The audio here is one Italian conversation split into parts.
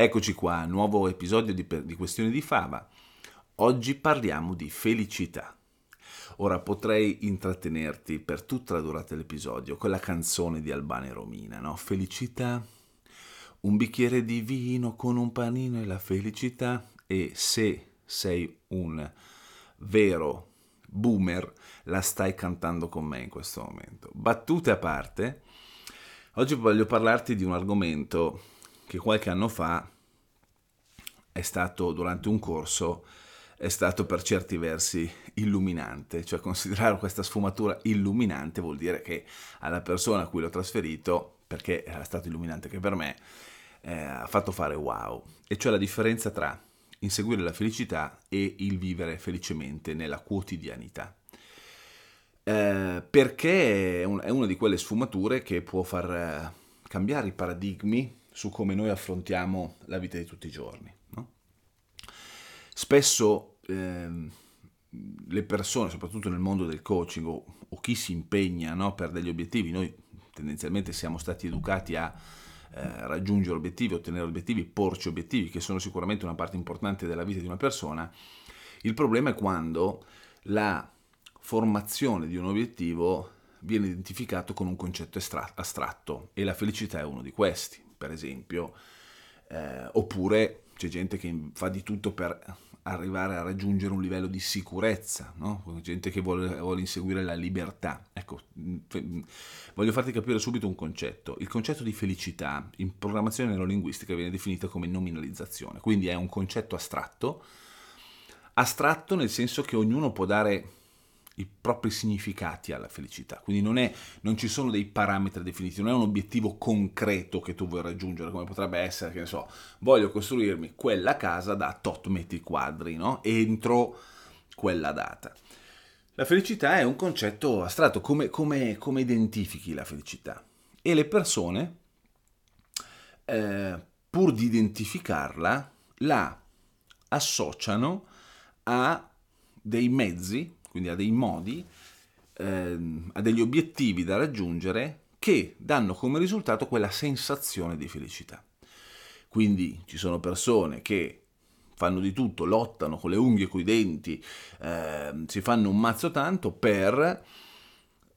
Eccoci qua, nuovo episodio di, di Questioni di Fava. Oggi parliamo di felicità. Ora potrei intrattenerti per tutta la durata dell'episodio con la canzone di Albano e Romina, no? Felicità, un bicchiere di vino con un panino e la felicità. E se sei un vero boomer, la stai cantando con me in questo momento. Battute a parte, oggi voglio parlarti di un argomento che qualche anno fa è stato durante un corso è stato per certi versi illuminante, cioè considerare questa sfumatura illuminante vuol dire che alla persona a cui l'ho trasferito, perché era stato illuminante anche per me, eh, ha fatto fare wow, e cioè la differenza tra inseguire la felicità e il vivere felicemente nella quotidianità. Eh, perché è, un, è, una di quelle sfumature che può far eh, cambiare i paradigmi su come noi affrontiamo la vita di tutti i giorni. No? Spesso ehm, le persone, soprattutto nel mondo del coaching o, o chi si impegna no, per degli obiettivi, noi tendenzialmente siamo stati educati a eh, raggiungere obiettivi, ottenere obiettivi, porci obiettivi, che sono sicuramente una parte importante della vita di una persona. Il problema è quando la formazione di un obiettivo viene identificato con un concetto astratto e la felicità è uno di questi per esempio, eh, oppure c'è gente che fa di tutto per arrivare a raggiungere un livello di sicurezza, no? gente che vuole, vuole, inseguire la libertà. Ecco, voglio farti capire subito un concetto. Il concetto di felicità in programmazione neurolinguistica viene definito come nominalizzazione, quindi è un concetto astratto, astratto nel senso che ognuno può dare i propri significati alla felicità. Quindi non, è, non, ci sono dei parametri definiti, non è un obiettivo concreto che tu vuoi raggiungere, come potrebbe essere, che ne so, voglio costruirmi quella casa da tot metri quadri, no? Entro quella data. La felicità è un concetto astratto, come, come, come identifichi la felicità? E le persone, eh, pur di identificarla, la associano a dei mezzi quindi ha dei modi, ehm, ha degli obiettivi da raggiungere che danno come risultato quella sensazione di felicità. Quindi ci sono persone che fanno di tutto, lottano con le unghie con i denti, eh, si fanno un mazzo tanto per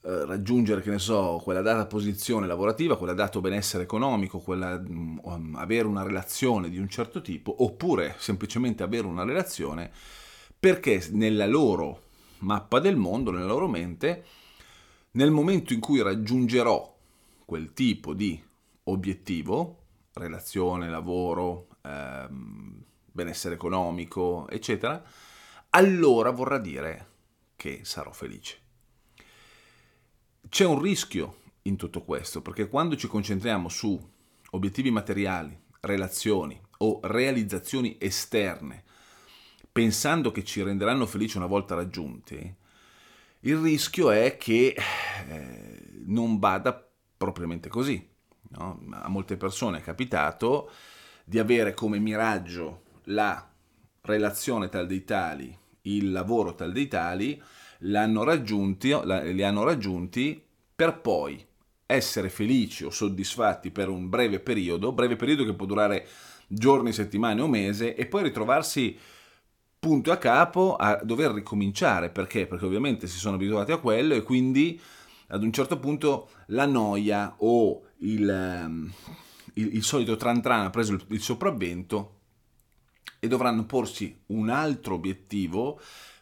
eh, raggiungere, che ne so, quella data posizione lavorativa, quella dato benessere economico, quella, um, avere una relazione di un certo tipo, oppure semplicemente avere una relazione perché nella loro mappa del mondo nella loro mente, nel momento in cui raggiungerò quel tipo di obiettivo, relazione, lavoro, ehm, benessere economico, eccetera, allora vorrà dire che sarò felice. C'è un rischio in tutto questo, perché quando ci concentriamo su obiettivi materiali, relazioni o realizzazioni esterne pensando che ci renderanno felici una volta raggiunti, il rischio è che eh, non vada propriamente così. No? A molte persone è capitato di avere come miraggio la relazione tal dei tali, il lavoro tal dei tali, l'hanno raggiunti, li hanno raggiunti per poi essere felici o soddisfatti per un breve periodo, breve periodo che può durare giorni, settimane o mese, e poi ritrovarsi punto a capo a dover ricominciare. Perché? Perché ovviamente si sono abituati a quello e quindi ad un certo punto la noia o il, ehm, il, il solito tran tran ha preso il, il sopravvento e dovranno porsi un altro obiettivo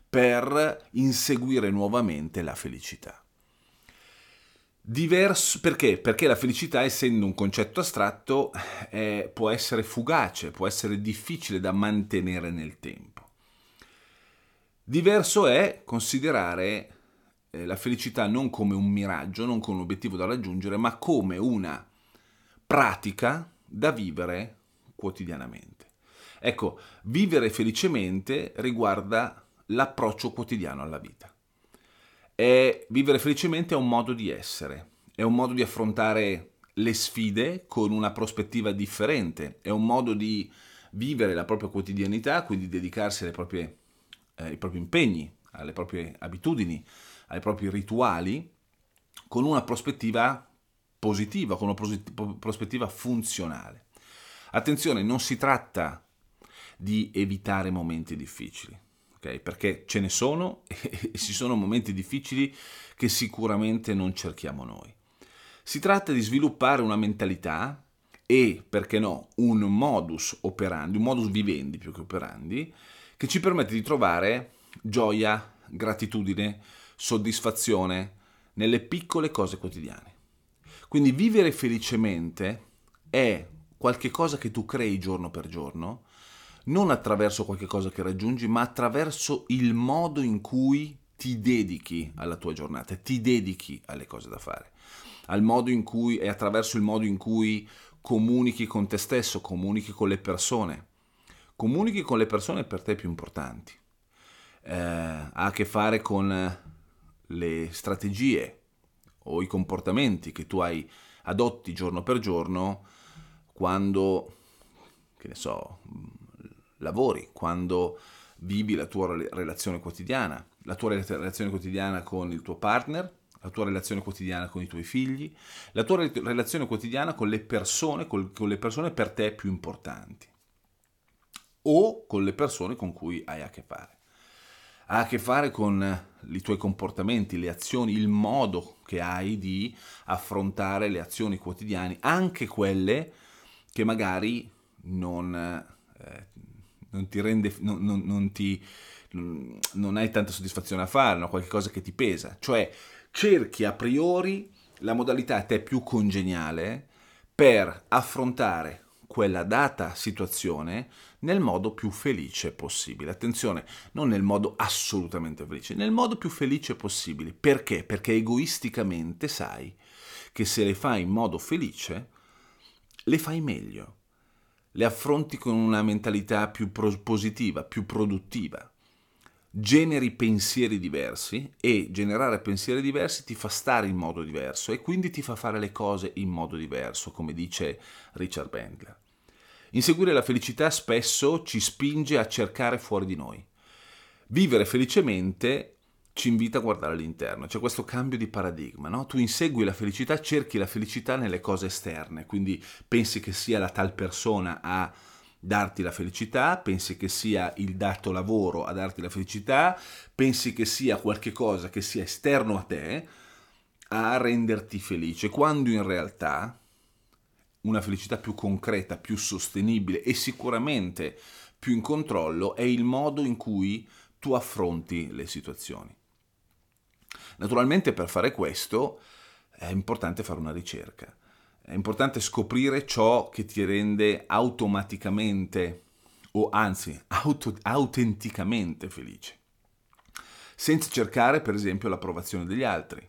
per inseguire nuovamente la felicità. Diverso, perché? Perché la felicità, essendo un concetto astratto, eh, può essere fugace, può essere difficile da mantenere nel tempo. Diverso è considerare eh, la felicità non come un miraggio, non come un obiettivo da raggiungere, ma come una pratica da vivere quotidianamente. Ecco, vivere felicemente riguarda l'approccio quotidiano alla vita. E vivere felicemente è un modo di essere, è un modo di affrontare le sfide con una prospettiva differente, è un modo di vivere la propria quotidianità, quindi dedicarsi proprie, eh, ai propri impegni, alle proprie abitudini, ai propri rituali, con una prospettiva positiva, con una prospettiva funzionale. Attenzione, non si tratta di evitare momenti difficili, okay? perché ce ne sono e ci sono momenti difficili che sicuramente non cerchiamo noi. Si tratta di sviluppare una mentalità e, perché no, un modus operandi, un modus vivendi più che operandi, che ci permette di trovare gioia, gratitudine, soddisfazione nelle piccole cose quotidiane. Quindi vivere felicemente è qualche cosa che tu crei giorno per giorno, non attraverso qualche cosa che raggiungi, ma attraverso il modo in cui ti dedichi alla tua giornata, ti dedichi alle cose da fare, al modo in cui è attraverso il modo in cui comunichi con te stesso, comunichi con le persone, comunichi con le persone per te più importanti. Eh, ha a che fare con le strategie o i comportamenti che tu hai adotti giorno per giorno quando, che ne so, lavori, quando vivi la tua relazione quotidiana, la tua relazione quotidiana con il tuo partner, la tua relazione quotidiana con i tuoi figli, la tua relazione quotidiana con le persone, con le persone per te più importanti o con le persone con cui hai a che fare. Ha a che fare con i tuoi comportamenti, le azioni, il modo che hai di affrontare le azioni quotidiane, anche quelle che magari non, eh, non ti rende, non, non, non, ti, non hai tanta soddisfazione a fare, no? qualche cosa che ti pesa. Cioè cerchi a priori la modalità a te più congeniale per affrontare quella data situazione nel modo più felice possibile. Attenzione, non nel modo assolutamente felice, nel modo più felice possibile. Perché? Perché egoisticamente sai che se le fai in modo felice, le fai meglio. Le affronti con una mentalità più positiva, più produttiva. Generi pensieri diversi e generare pensieri diversi ti fa stare in modo diverso e quindi ti fa fare le cose in modo diverso, come dice Richard Bandler. Inseguire la felicità spesso ci spinge a cercare fuori di noi. Vivere felicemente ci invita a guardare all'interno, c'è questo cambio di paradigma, no? Tu insegui la felicità, cerchi la felicità nelle cose esterne, quindi pensi che sia la tal persona a darti la felicità, pensi che sia il dato lavoro a darti la felicità, pensi che sia qualche cosa che sia esterno a te a renderti felice, quando in realtà una felicità più concreta, più sostenibile e sicuramente più in controllo è il modo in cui tu affronti le situazioni. Naturalmente per fare questo è importante fare una ricerca, è importante scoprire ciò che ti rende automaticamente o anzi auto, autenticamente felice, senza cercare per esempio l'approvazione degli altri.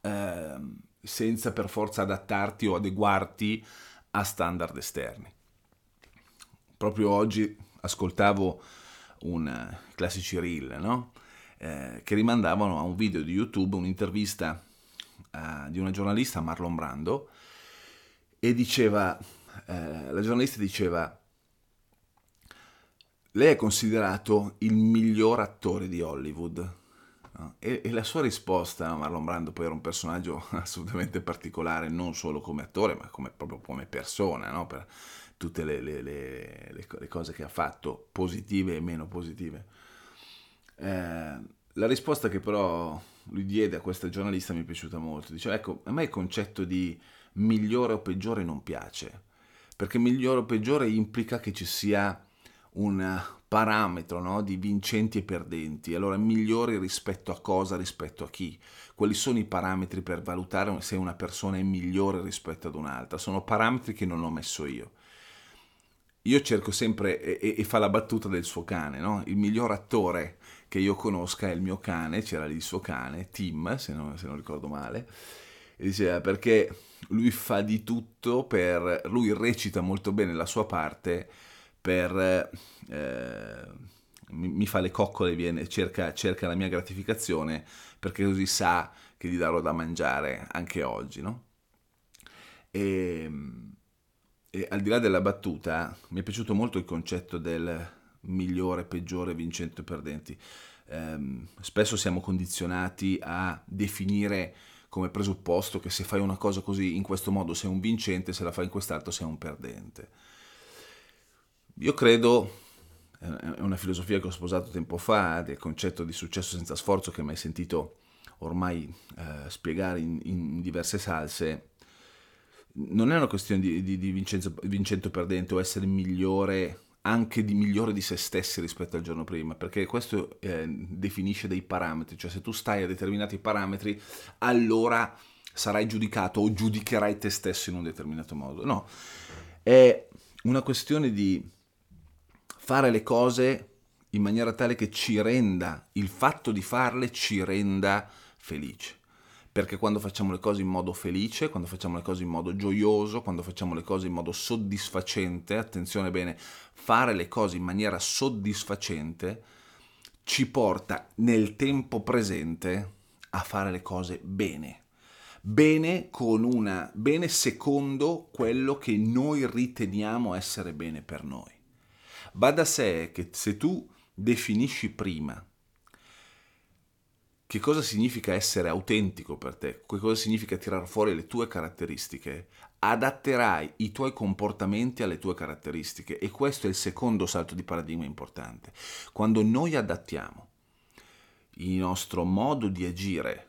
Eh, senza per forza adattarti o adeguarti a standard esterni. Proprio oggi ascoltavo un eh, classici reel, no? eh, che rimandavano a un video di YouTube, un'intervista eh, di una giornalista, Marlon Brando, e diceva, eh, la giornalista diceva, lei è considerato il miglior attore di Hollywood No? E, e, la sua risposta, Marlon Brando poi era un personaggio assolutamente particolare, non solo come attore, ma come, proprio come persona, no? per tutte le, le, le, le, cose che ha fatto, positive e meno positive. Eh, la risposta che però lui diede a questa giornalista mi è piaciuta molto. Dice, ecco, a me il concetto di migliore o peggiore non piace, perché migliore o peggiore implica che ci sia un parametro no? di vincenti e perdenti, allora migliori rispetto a cosa, rispetto a chi. Quali sono i parametri per valutare se una persona è migliore rispetto ad un'altra? Sono parametri che non ho messo io. Io cerco sempre, e, e fa la battuta del suo cane, no? il miglior attore che io conosca è il mio cane, c'era lì il suo cane, Tim, se non, se non ricordo male, e diceva perché lui fa di tutto per, lui recita molto bene la sua parte per, eh, mi, mi, fa le coccole, viene, cerca, cerca la mia gratificazione perché così sa che gli darò da mangiare anche oggi, no? E, e al di là della battuta, mi è piaciuto molto il concetto del migliore, peggiore, vincente o perdenti. Eh, spesso siamo condizionati a definire come presupposto che se fai una cosa così in questo modo sei un vincente, se la fai in quest'altro sei un perdente. Io credo, è una filosofia che ho sposato tempo fa, del concetto di successo senza sforzo che mi hai sentito ormai eh, spiegare in, in, diverse salse, non è una questione di, di, di Vincenzo, vincente o perdente o essere migliore anche di migliore di se stessi rispetto al giorno prima, perché questo eh, definisce dei parametri, cioè se tu stai a determinati parametri, allora sarai giudicato o giudicherai te stesso in un determinato modo. No, è una questione di fare le cose in maniera tale che ci renda, il fatto di farle ci renda felice perché quando facciamo le cose in modo felice, quando facciamo le cose in modo gioioso, quando facciamo le cose in modo soddisfacente, attenzione bene, fare le cose in maniera soddisfacente ci porta nel tempo presente a fare le cose bene. Bene una bene secondo quello che noi riteniamo essere bene per noi. Va da sé che se tu definisci prima che cosa significa essere autentico per te, che cosa significa tirare fuori le tue caratteristiche, adatterai i tuoi comportamenti alle tue caratteristiche. E questo è il secondo salto di paradigma importante. Quando noi adattiamo il nostro modo di agire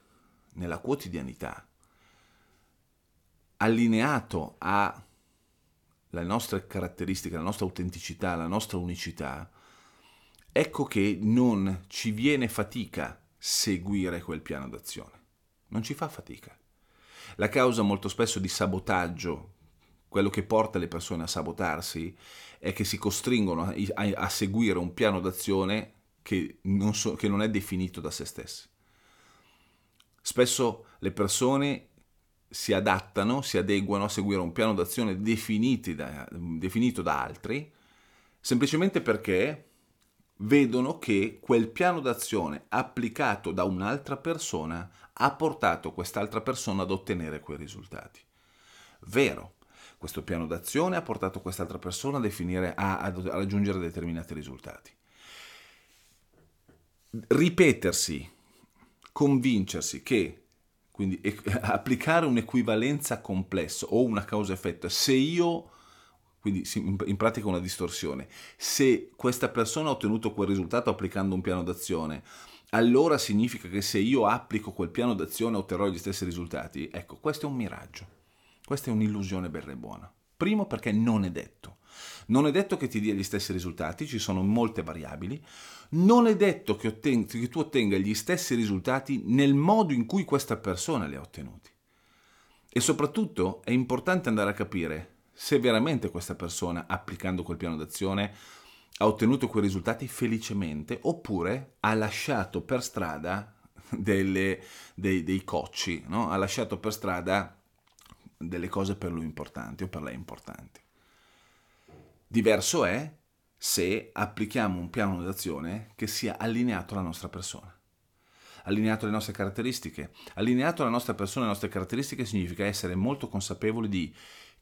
nella quotidianità allineato alle nostre caratteristiche, alla nostra autenticità, alla nostra unicità, ecco che non ci viene fatica seguire quel piano d'azione. Non ci fa fatica. La causa molto spesso di sabotaggio, quello che porta le persone a sabotarsi, è che si costringono a, a, a seguire un piano d'azione che non, so, che non è definito da se stessi. Spesso le persone si adattano, si adeguano a seguire un piano d'azione da, definito da altri, semplicemente perché vedono che quel piano d'azione applicato da un'altra persona ha portato quest'altra persona ad ottenere quei risultati. Vero, questo piano d'azione ha portato quest'altra persona a, definire, a, a raggiungere determinati risultati. Ripetersi, convincersi che quindi applicare un'equivalenza complessa o una causa-effetto, se io quindi in pratica una distorsione. Se questa persona ha ottenuto quel risultato applicando un piano d'azione, allora significa che se io applico quel piano d'azione otterrò gli stessi risultati. Ecco, questo è un miraggio, questa è un'illusione bella e buona. Primo perché non è detto. Non è detto che ti dia gli stessi risultati, ci sono molte variabili. Non è detto che, otten- che tu ottenga gli stessi risultati nel modo in cui questa persona li ha ottenuti. E soprattutto è importante andare a capire se veramente questa persona, applicando quel piano d'azione, ha ottenuto quei risultati felicemente oppure ha lasciato per strada delle, dei, dei, cocci, no? ha lasciato per strada delle cose per lui importanti o per lei importanti. Diverso è se applichiamo un piano d'azione che sia allineato alla nostra persona, allineato alle nostre caratteristiche. Allineato alla nostra persona e alle nostre caratteristiche significa essere molto consapevoli di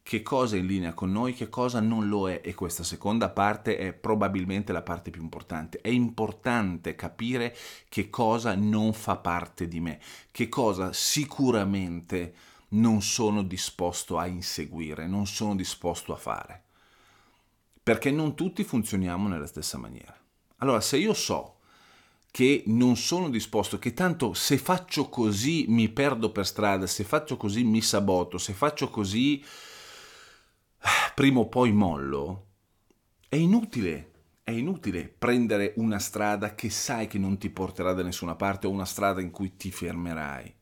che cosa è in linea con noi, che cosa non lo è e questa seconda parte è probabilmente la parte più importante. È importante capire che cosa non fa parte di me, che cosa sicuramente non sono disposto a inseguire, non sono disposto a fare. Perché non tutti funzioniamo nella stessa maniera. Allora, se io so che non sono disposto, che tanto se faccio così mi perdo per strada, se faccio così mi saboto, se faccio così prima o poi mollo, è inutile. È inutile prendere una strada che sai che non ti porterà da nessuna parte o una strada in cui ti fermerai.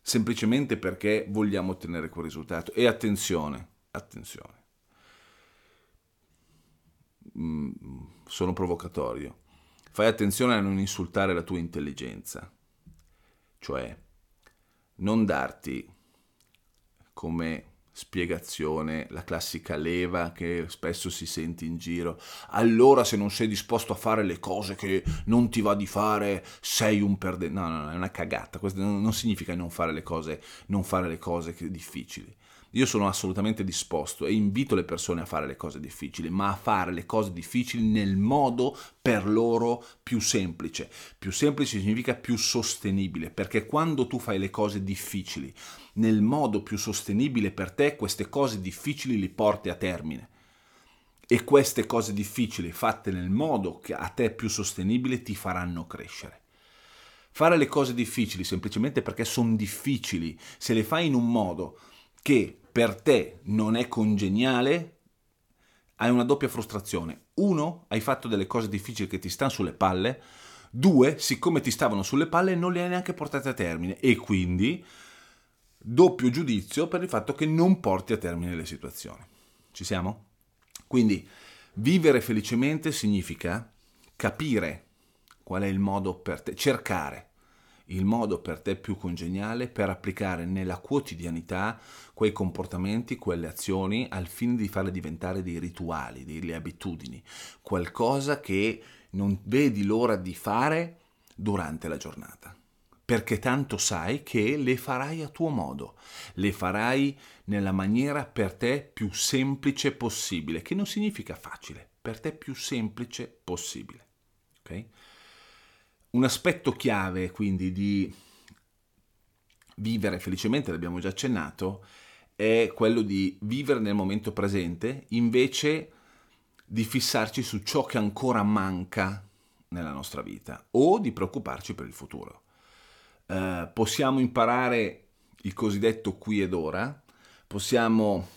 Semplicemente perché vogliamo ottenere quel risultato. E attenzione, attenzione. Mm, sono provocatorio. Fai attenzione a non insultare la tua intelligenza. Cioè, non darti come spiegazione, la classica leva che spesso si sente in giro. Allora se non sei disposto a fare le cose che non ti va di fare, sei un perdente. No, no, no, è una cagata. Questo non significa non fare le cose, non fare le cose difficili. Io sono assolutamente disposto e invito le persone a fare le cose difficili, ma a fare le cose difficili nel modo per loro più semplice. Più semplice significa più sostenibile, perché quando tu fai le cose difficili nel modo più sostenibile per te, queste cose difficili li porti a termine. E queste cose difficili fatte nel modo che a te più sostenibile ti faranno crescere. Fare le cose difficili semplicemente perché sono difficili, se le fai in un modo che per te non è congeniale, hai una doppia frustrazione. Uno, hai fatto delle cose difficili che ti stanno sulle palle. Due, siccome ti stavano sulle palle, non le hai neanche portate a termine. E quindi, doppio giudizio per il fatto che non porti a termine le situazioni. Ci siamo? Quindi, vivere felicemente significa capire qual è il modo per te, cercare il modo per te più congeniale per applicare nella quotidianità quei comportamenti, quelle azioni al fine di farle diventare dei rituali, delle abitudini, qualcosa che non vedi l'ora di fare durante la giornata. Perché tanto sai che le farai a tuo modo, le farai nella maniera per te più semplice possibile, che non significa facile, per te più semplice possibile. Okay? Un aspetto chiave quindi di vivere felicemente, l'abbiamo già accennato, è quello di vivere nel momento presente invece di fissarci su ciò che ancora manca nella nostra vita o di preoccuparci per il futuro. Eh, possiamo imparare il cosiddetto qui ed ora, possiamo,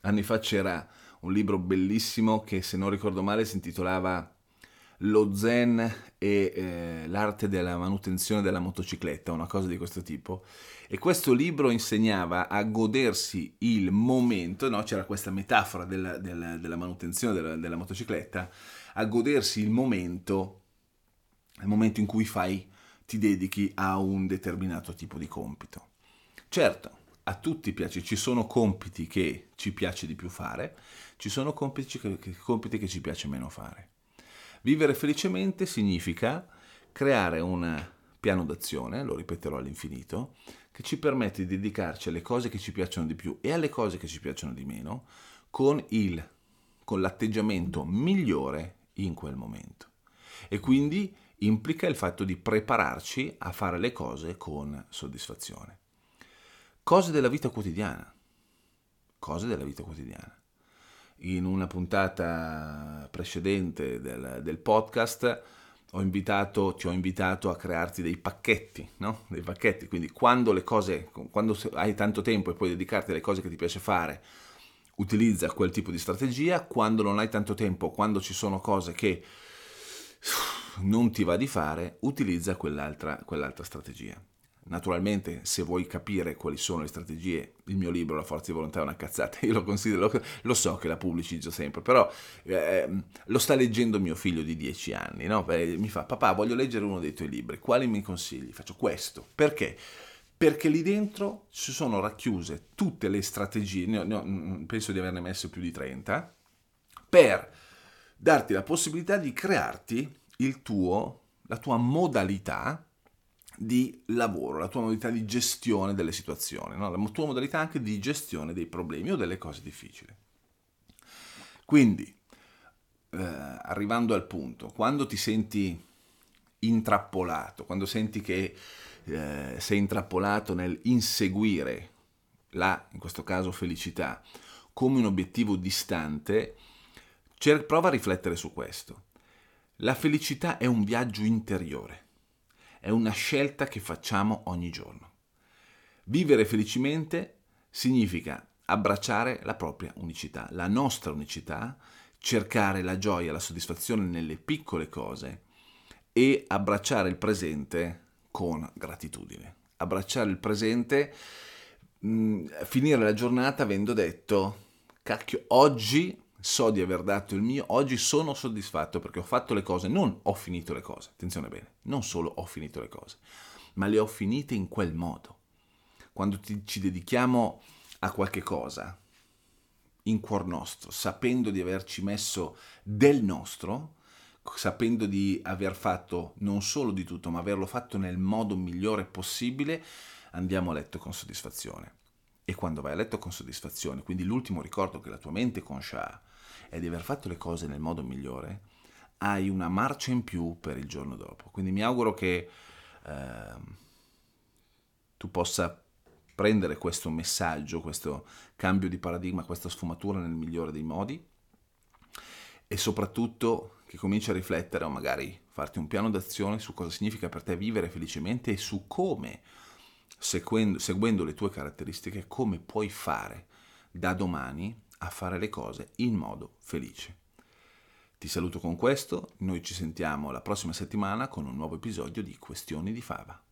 anni fa c'era un libro bellissimo che se non ricordo male si intitolava lo zen e eh, l'arte della manutenzione della motocicletta, una cosa di questo tipo. E questo libro insegnava a godersi il momento, no? c'era questa metafora della, della, della manutenzione della, della, motocicletta, a godersi il momento, il momento in cui fai, ti dedichi a un determinato tipo di compito. Certo, a tutti piace, ci sono compiti che ci piace di più fare, ci sono compiti che, compiti che ci piace meno fare. Vivere felicemente significa creare un piano d'azione, lo ripeterò all'infinito, che ci permette di dedicarci alle cose che ci piacciono di più e alle cose che ci piacciono di meno con, il, con l'atteggiamento migliore in quel momento. E quindi implica il fatto di prepararci a fare le cose con soddisfazione. Cose della vita quotidiana. Cose della vita quotidiana in una puntata precedente del, del podcast ho invitato, ti ho invitato a crearti dei pacchetti, no? Dei pacchetti, quindi quando le cose, quando hai tanto tempo e puoi dedicarti alle cose che ti piace fare, utilizza quel tipo di strategia, quando non hai tanto tempo, quando ci sono cose che non ti va di fare, utilizza quell'altra, quell'altra strategia. Naturalmente, se vuoi capire quali sono le strategie, il mio libro La forza di volontà è una cazzata, io lo considero, lo, so che la pubblicizzo sempre, però eh, lo sta leggendo mio figlio di 10 anni, no? mi fa papà voglio leggere uno dei tuoi libri, quali mi consigli? Faccio questo, perché? Perché lì dentro ci sono racchiuse tutte le strategie, ne ho, ne ho, mm, penso di averne messe più di 30, per darti la possibilità di crearti il tuo, la tua modalità di lavoro, la tua modalità di gestione delle situazioni, no? la tua modalità anche di gestione dei problemi o delle cose difficili. Quindi, eh, arrivando al punto, quando ti senti intrappolato, quando senti che eh, sei intrappolato nel inseguire la, in questo caso, felicità come un obiettivo distante, cer- prova a riflettere su questo. La felicità è un viaggio interiore è una scelta che facciamo ogni giorno. Vivere felicemente significa abbracciare la propria unicità, la nostra unicità, cercare la gioia, la soddisfazione nelle piccole cose e abbracciare il presente con gratitudine. Abbracciare il presente, mh, mm, finire la giornata avendo detto, cacchio, oggi so di aver dato il mio, oggi sono soddisfatto perché ho fatto le cose, non ho finito le cose, attenzione bene, non solo ho finito le cose, ma le ho finite in quel modo, quando ti, ci dedichiamo a qualche cosa in cuor nostro, sapendo di averci messo del nostro, sapendo di aver fatto non solo di tutto, ma averlo fatto nel modo migliore possibile, andiamo a letto con soddisfazione. E quando vai a letto con soddisfazione, quindi l'ultimo ricordo che la tua mente conscia ha, è di aver fatto le cose nel modo migliore, hai una marcia in più per il giorno dopo. Quindi mi auguro che eh, tu possa prendere questo messaggio, questo cambio di paradigma, questa sfumatura nel migliore dei modi e soprattutto che cominci a riflettere o magari farti un piano d'azione su cosa significa per te vivere felicemente e su come, seguendo, seguendo le tue caratteristiche, come puoi fare da domani a fare le cose in modo felice. Ti saluto con questo, noi ci sentiamo la prossima settimana con un nuovo episodio di Questioni di Fava.